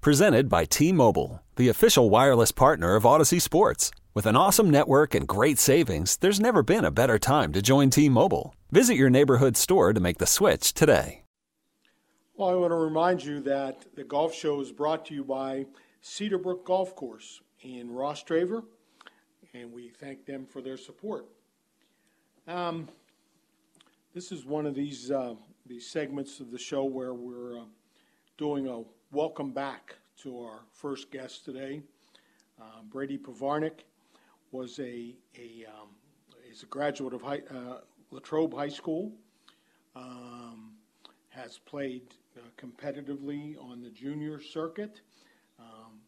Presented by T Mobile, the official wireless partner of Audacy Sports. With an awesome network and great savings, there's never been a better time to join T Mobile. Visit your neighborhood store to make the switch today. Well, I want to remind you that the golf show is brought to you by Cedarbrook Golf Course in Rostraver, and we thank them for their support. Um, this is one of these uh, these segments of the show where we're uh, doing a welcome back to our first guest today. Uh, Brady Pevarnik was a, a um, is a graduate of high, uh, Latrobe High School. Um, has played uh, competitively on the junior circuit. Um,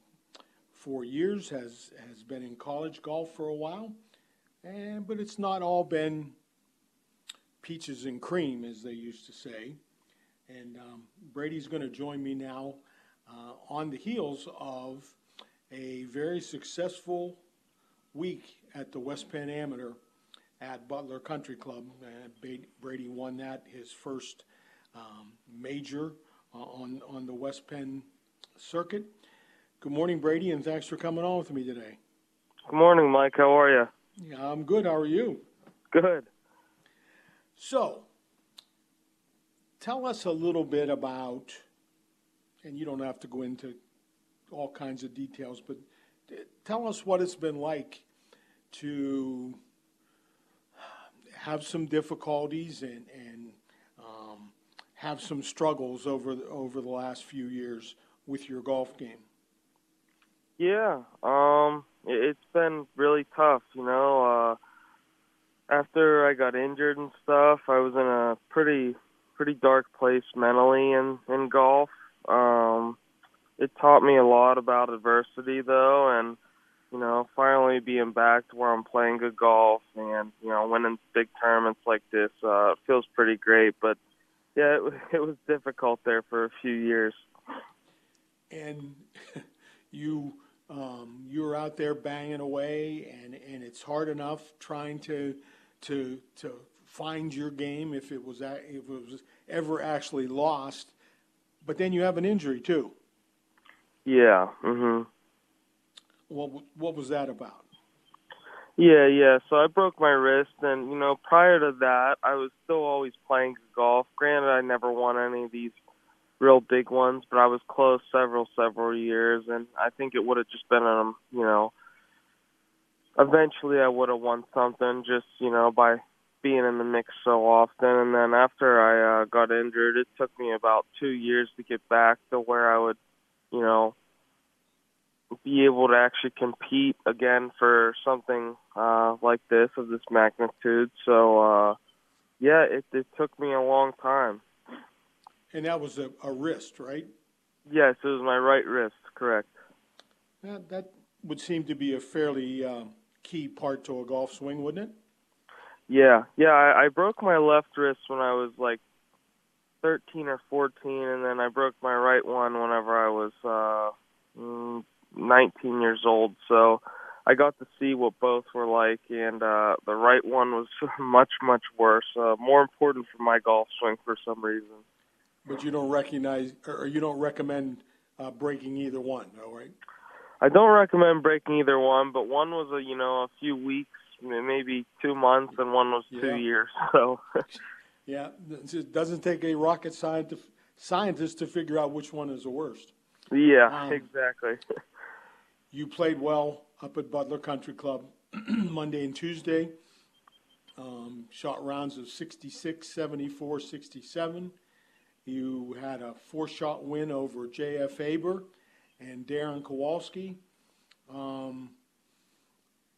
for years has has been in college golf for a while, and but it's not all been peaches and cream, as they used to say. And um, Brady's going to join me now uh, on the heels of a very successful week at the West Penn Amateur at Butler Country Club. Uh, Brady won that, his first um, major uh, on, on the West Penn circuit. Good morning, Brady, and thanks for coming on with me today. Good morning, Mike. How are you? Yeah, I'm good. How are you? Good. So, tell us a little bit about, and you don't have to go into all kinds of details, but tell us what it's been like to have some difficulties and, and um, have some struggles over the, over the last few years with your golf game. Yeah, um, it's been really tough. You know, uh, after I got injured and stuff, I was in a pretty pretty dark place mentally in in golf. Um, it taught me a lot about adversity though, and you know, finally being back to where I'm playing good golf and you know winning big tournaments like this uh, feels pretty great. But yeah, it, it was difficult there for a few years. And you um, you were out there banging away, and and it's hard enough trying to to to find your game if it was if it was ever actually lost. But then you have an injury too. Yeah. Mhm. What what was that about? Yeah, yeah. So I broke my wrist, and you know, prior to that, I was still always playing golf. Granted, I never won any of these real big ones, but I was close several several years, and I think it would have just been um, you know, eventually I would have won something just you know by being in the mix so often. And then after I uh, got injured, it took me about two years to get back to where I would, you know, be able to actually compete again for something uh, like this of this magnitude. So, uh, yeah, it, it took me a long time. And that was a, a wrist, right? Yes, it was my right wrist, correct. That, that would seem to be a fairly uh, key part to a golf swing, wouldn't it? Yeah, yeah. I, I broke my left wrist when I was like 13 or 14, and then I broke my right one whenever I was uh, mm, 19 years old. So I got to see what both were like, and uh, the right one was much, much worse. Uh, more important for my golf swing for some reason. But you don't recognize, or you don't recommend uh, breaking either one, though, right? I don't recommend breaking either one, but one was a you know a few weeks, maybe two months, and one was two Yeah. years. So Yeah, it doesn't take a rocket scientist to figure out which one is the worst. yeah, Um, exactly. You played well up at Butler Country Club Monday and Tuesday. Um, shot rounds of 66, 74, 67. You had a four shot win over J.F. Faber and Darren Kowalski. Um,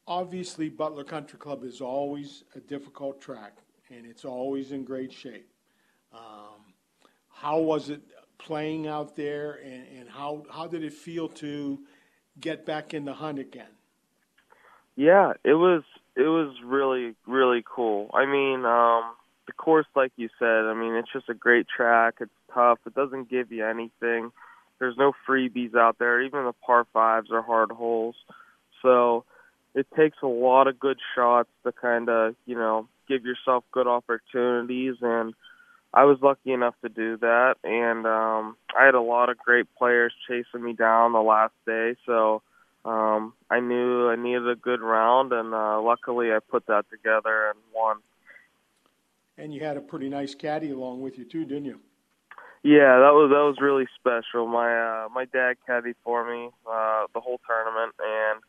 obviously, Butler Country Club is always a difficult track and it's always in great shape. Um, how was it playing out there, and, and how how did it feel to get back in the hunt again? Yeah, it was it was really really cool. I mean, um, the course, like you said, I mean, it's just a great track. It's tough. It doesn't give you anything. There's no freebies out there. Even the par fives are hard holes. So it takes a lot of good shots to kind of, you know, give yourself good opportunities. And I was lucky enough to do that. And um, I had a lot of great players chasing me down the last day. So um, I knew I needed a good round. And uh, luckily I put that together and won. And you had a pretty nice caddy along with you too, didn't you? Yeah, that was that was really special. My uh my dad caddied for me uh the whole tournament and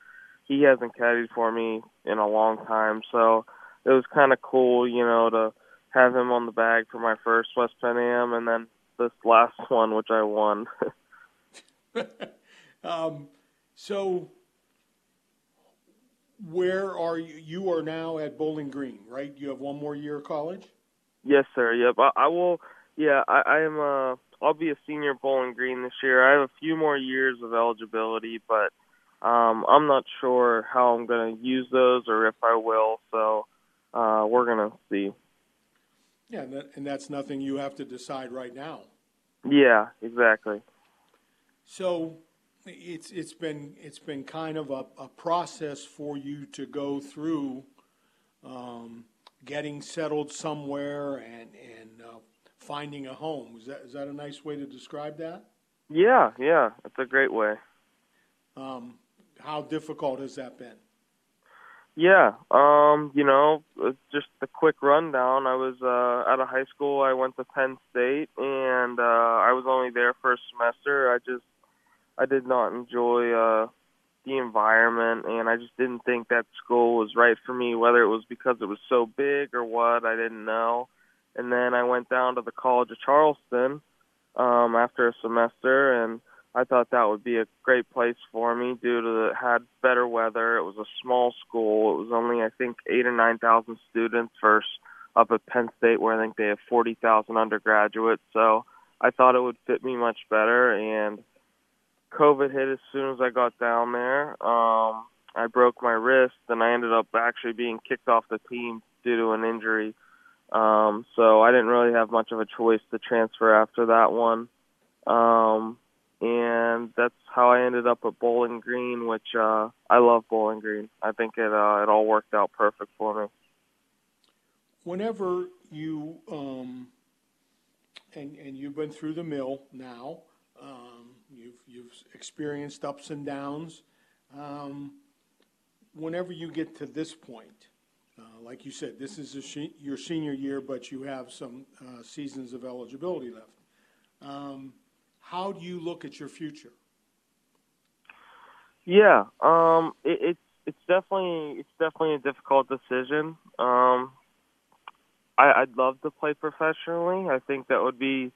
he hasn't caddied for me in a long time, so it was kind of cool, you know, to have him on the bag for my first West Penn Am and then this last one which I won. um so where are you? You are now at Bowling Green, right? You have one more year of college. Yes, sir. Yep. I, I will. Yeah, I, I am. Uh, I'll be a senior at Bowling Green this year. I have a few more years of eligibility, but um, I'm not sure how I'm going to use those or if I will. So uh, we're going to see. Yeah, and, that, and that's nothing you have to decide right now. Yeah, exactly. So it's it's been it's been kind of a, a process for you to go through um, getting settled somewhere and and uh, finding a home. Is that is that a nice way to describe that? Yeah, yeah, it's a great way. Um, how difficult has that been? Yeah, um, you know, just a quick rundown. I was uh, out of high school. I went to Penn State, and uh, I was only there for a semester. I just I did not enjoy uh, the environment, and I just didn't think that school was right for me. Whether it was because it was so big or what, I didn't know. And then I went down to the College of Charleston um, after a semester, and I thought that would be a great place for me due to the, had better weather. It was a small school. It was only I think eight or nine thousand students versus up at Penn State where I think they have forty thousand undergraduates. So I thought it would fit me much better, and COVID hit as soon as I got down there. Um, I broke my wrist, and I ended up actually being kicked off the team due to an injury. Um, so I didn't really have much of a choice to transfer after that one. Um, and that's how I ended up at Bowling Green, which uh, I love Bowling Green. I think it uh, it all worked out perfect for me. Whenever you um, and and you've been through the mill now, um, You've, you've experienced ups and downs. Um, whenever you get to this point, uh, like you said, this is your senior year, but you have some uh, seasons of eligibility left. How do you look at your future? Yeah, um, it, it's it's definitely it's definitely a difficult decision. Um, I, I'd love to play professionally. I think that would be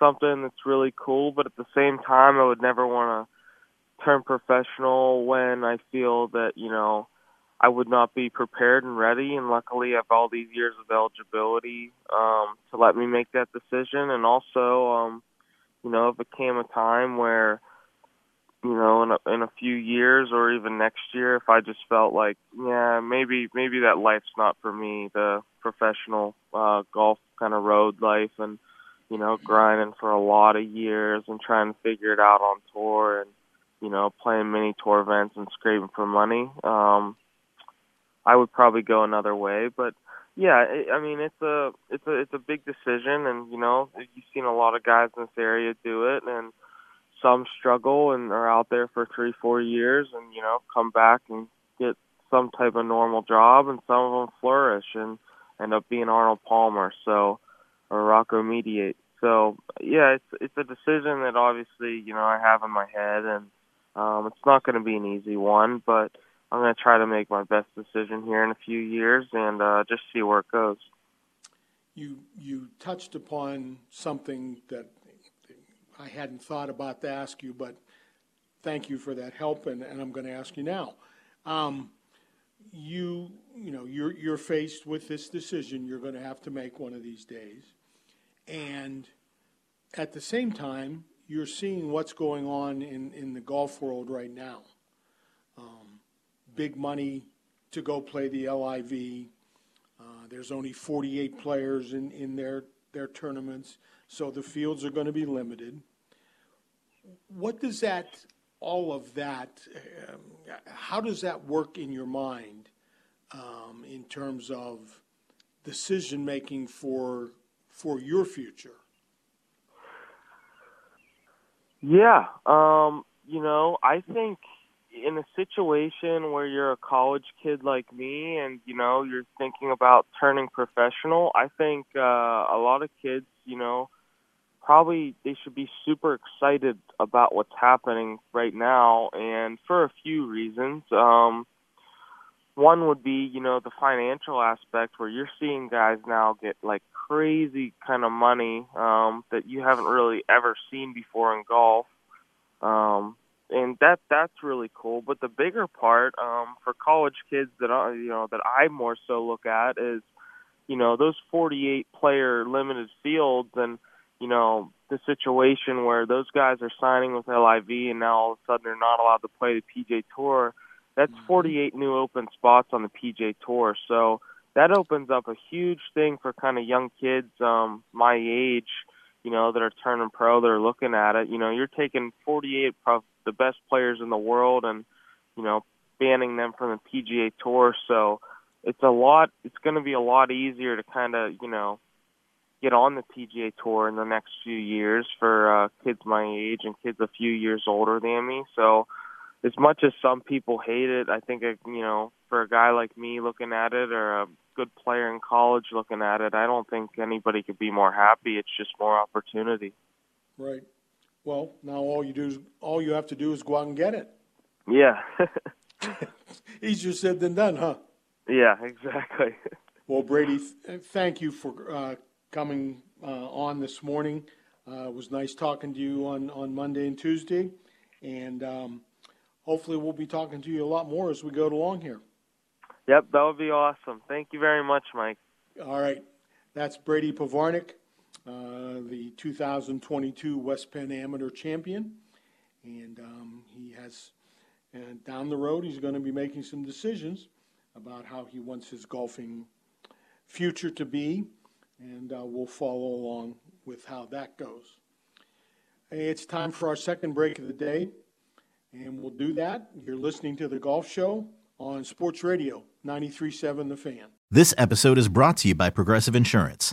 something that's really cool, but at the same time, I would never want to turn professional when I feel that, you know, I would not be prepared and ready. And luckily, I have all these years of eligibility um, to let me make that decision. And also, um, you know, if it came a time where, you know, in a, in a few years or even next year, if I just felt like, yeah, maybe maybe that life's not for me, the professional uh, golf kind of road life, and you know, grinding for a lot of years and trying to figure it out on tour and, you know, playing mini tour events and scraping for money. Um, I would probably go another way, but yeah, I mean, it's a, it's a, it's a big decision and, you know, you've seen a lot of guys in this area do it and some struggle and are out there for three, four years and, you know, come back and get some type of normal job and some of them flourish and end up being Arnold Palmer. So, or Rocco Mediate. So yeah, it's it's a decision that obviously you know I have in my head, and um, it's not going to be an easy one, but I'm going to try to make my best decision here in a few years and uh, just see where it goes. You you touched upon something that I hadn't thought about to ask you, but thank you for that help, and, and I'm going to ask you now. Um, you you know you're you're faced with this decision you're going to have to make one of these days and at the same time, you're seeing what's going on in, in the golf world right now. Big money to go play the LIV. Uh, there's only 48 players in, in their, their tournaments, so the fields are going to be limited. What does that, all of that, um, how does that work in your mind um, in terms of decision making for for your future? Yeah, um, you know, I think in a situation where you're a college kid like me and you know you're thinking about turning professional, I think uh, a lot of kids, you know, probably they should be super excited about what's happening right now, and for a few reasons. Um, one would be, you know, the financial aspect where you're seeing guys now get like crazy kind of money um, that you haven't really ever seen before in golf. Um, and that that's really cool. But the bigger part um, for college kids that I, you know that I more so look at is, you know, those 48 player limited fields and you know the situation where those guys are signing with LIV and now all of a sudden they're not allowed to play the PGA Tour. That's mm-hmm. 48 new open spots on the PGA Tour. So that opens up a huge thing for kind of young kids um my age you know that are turning pro that are looking at it you know you're taking 48 of the best players in the world and you know banning them from the PGA tour so it's a lot it's going to be a lot easier to kind of you know get on the PGA tour in the next few years for uh kids my age and kids a few years older than me so as much as some people hate it I think it, you know for a guy like me looking at it or a good player in college looking at it. I don't think anybody could be more happy. It's just more opportunity. Right. Well, now all you do is all you have to do is go out and get it. Yeah. Easier said than done, huh? Yeah, exactly. well, Brady, th- thank you for uh, coming uh, on this morning. Uh, it was nice talking to you on, on Monday and Tuesday, and um, hopefully we'll be talking to you a lot more as we go along here. Yep, that would be awesome. Thank you very much, Mike. All right. That's Brady uh, the 2022 West Penn Amateur Champion. And um, he has, and down the road, he's going to be making some decisions about how he wants his golfing future to be. And uh, we'll follow along with how that goes. It's time for our second break of the day. And we'll do that. You're listening to The Golf Show on Sports Radio 93.7 The Fan. This episode is brought to you by Progressive Insurance.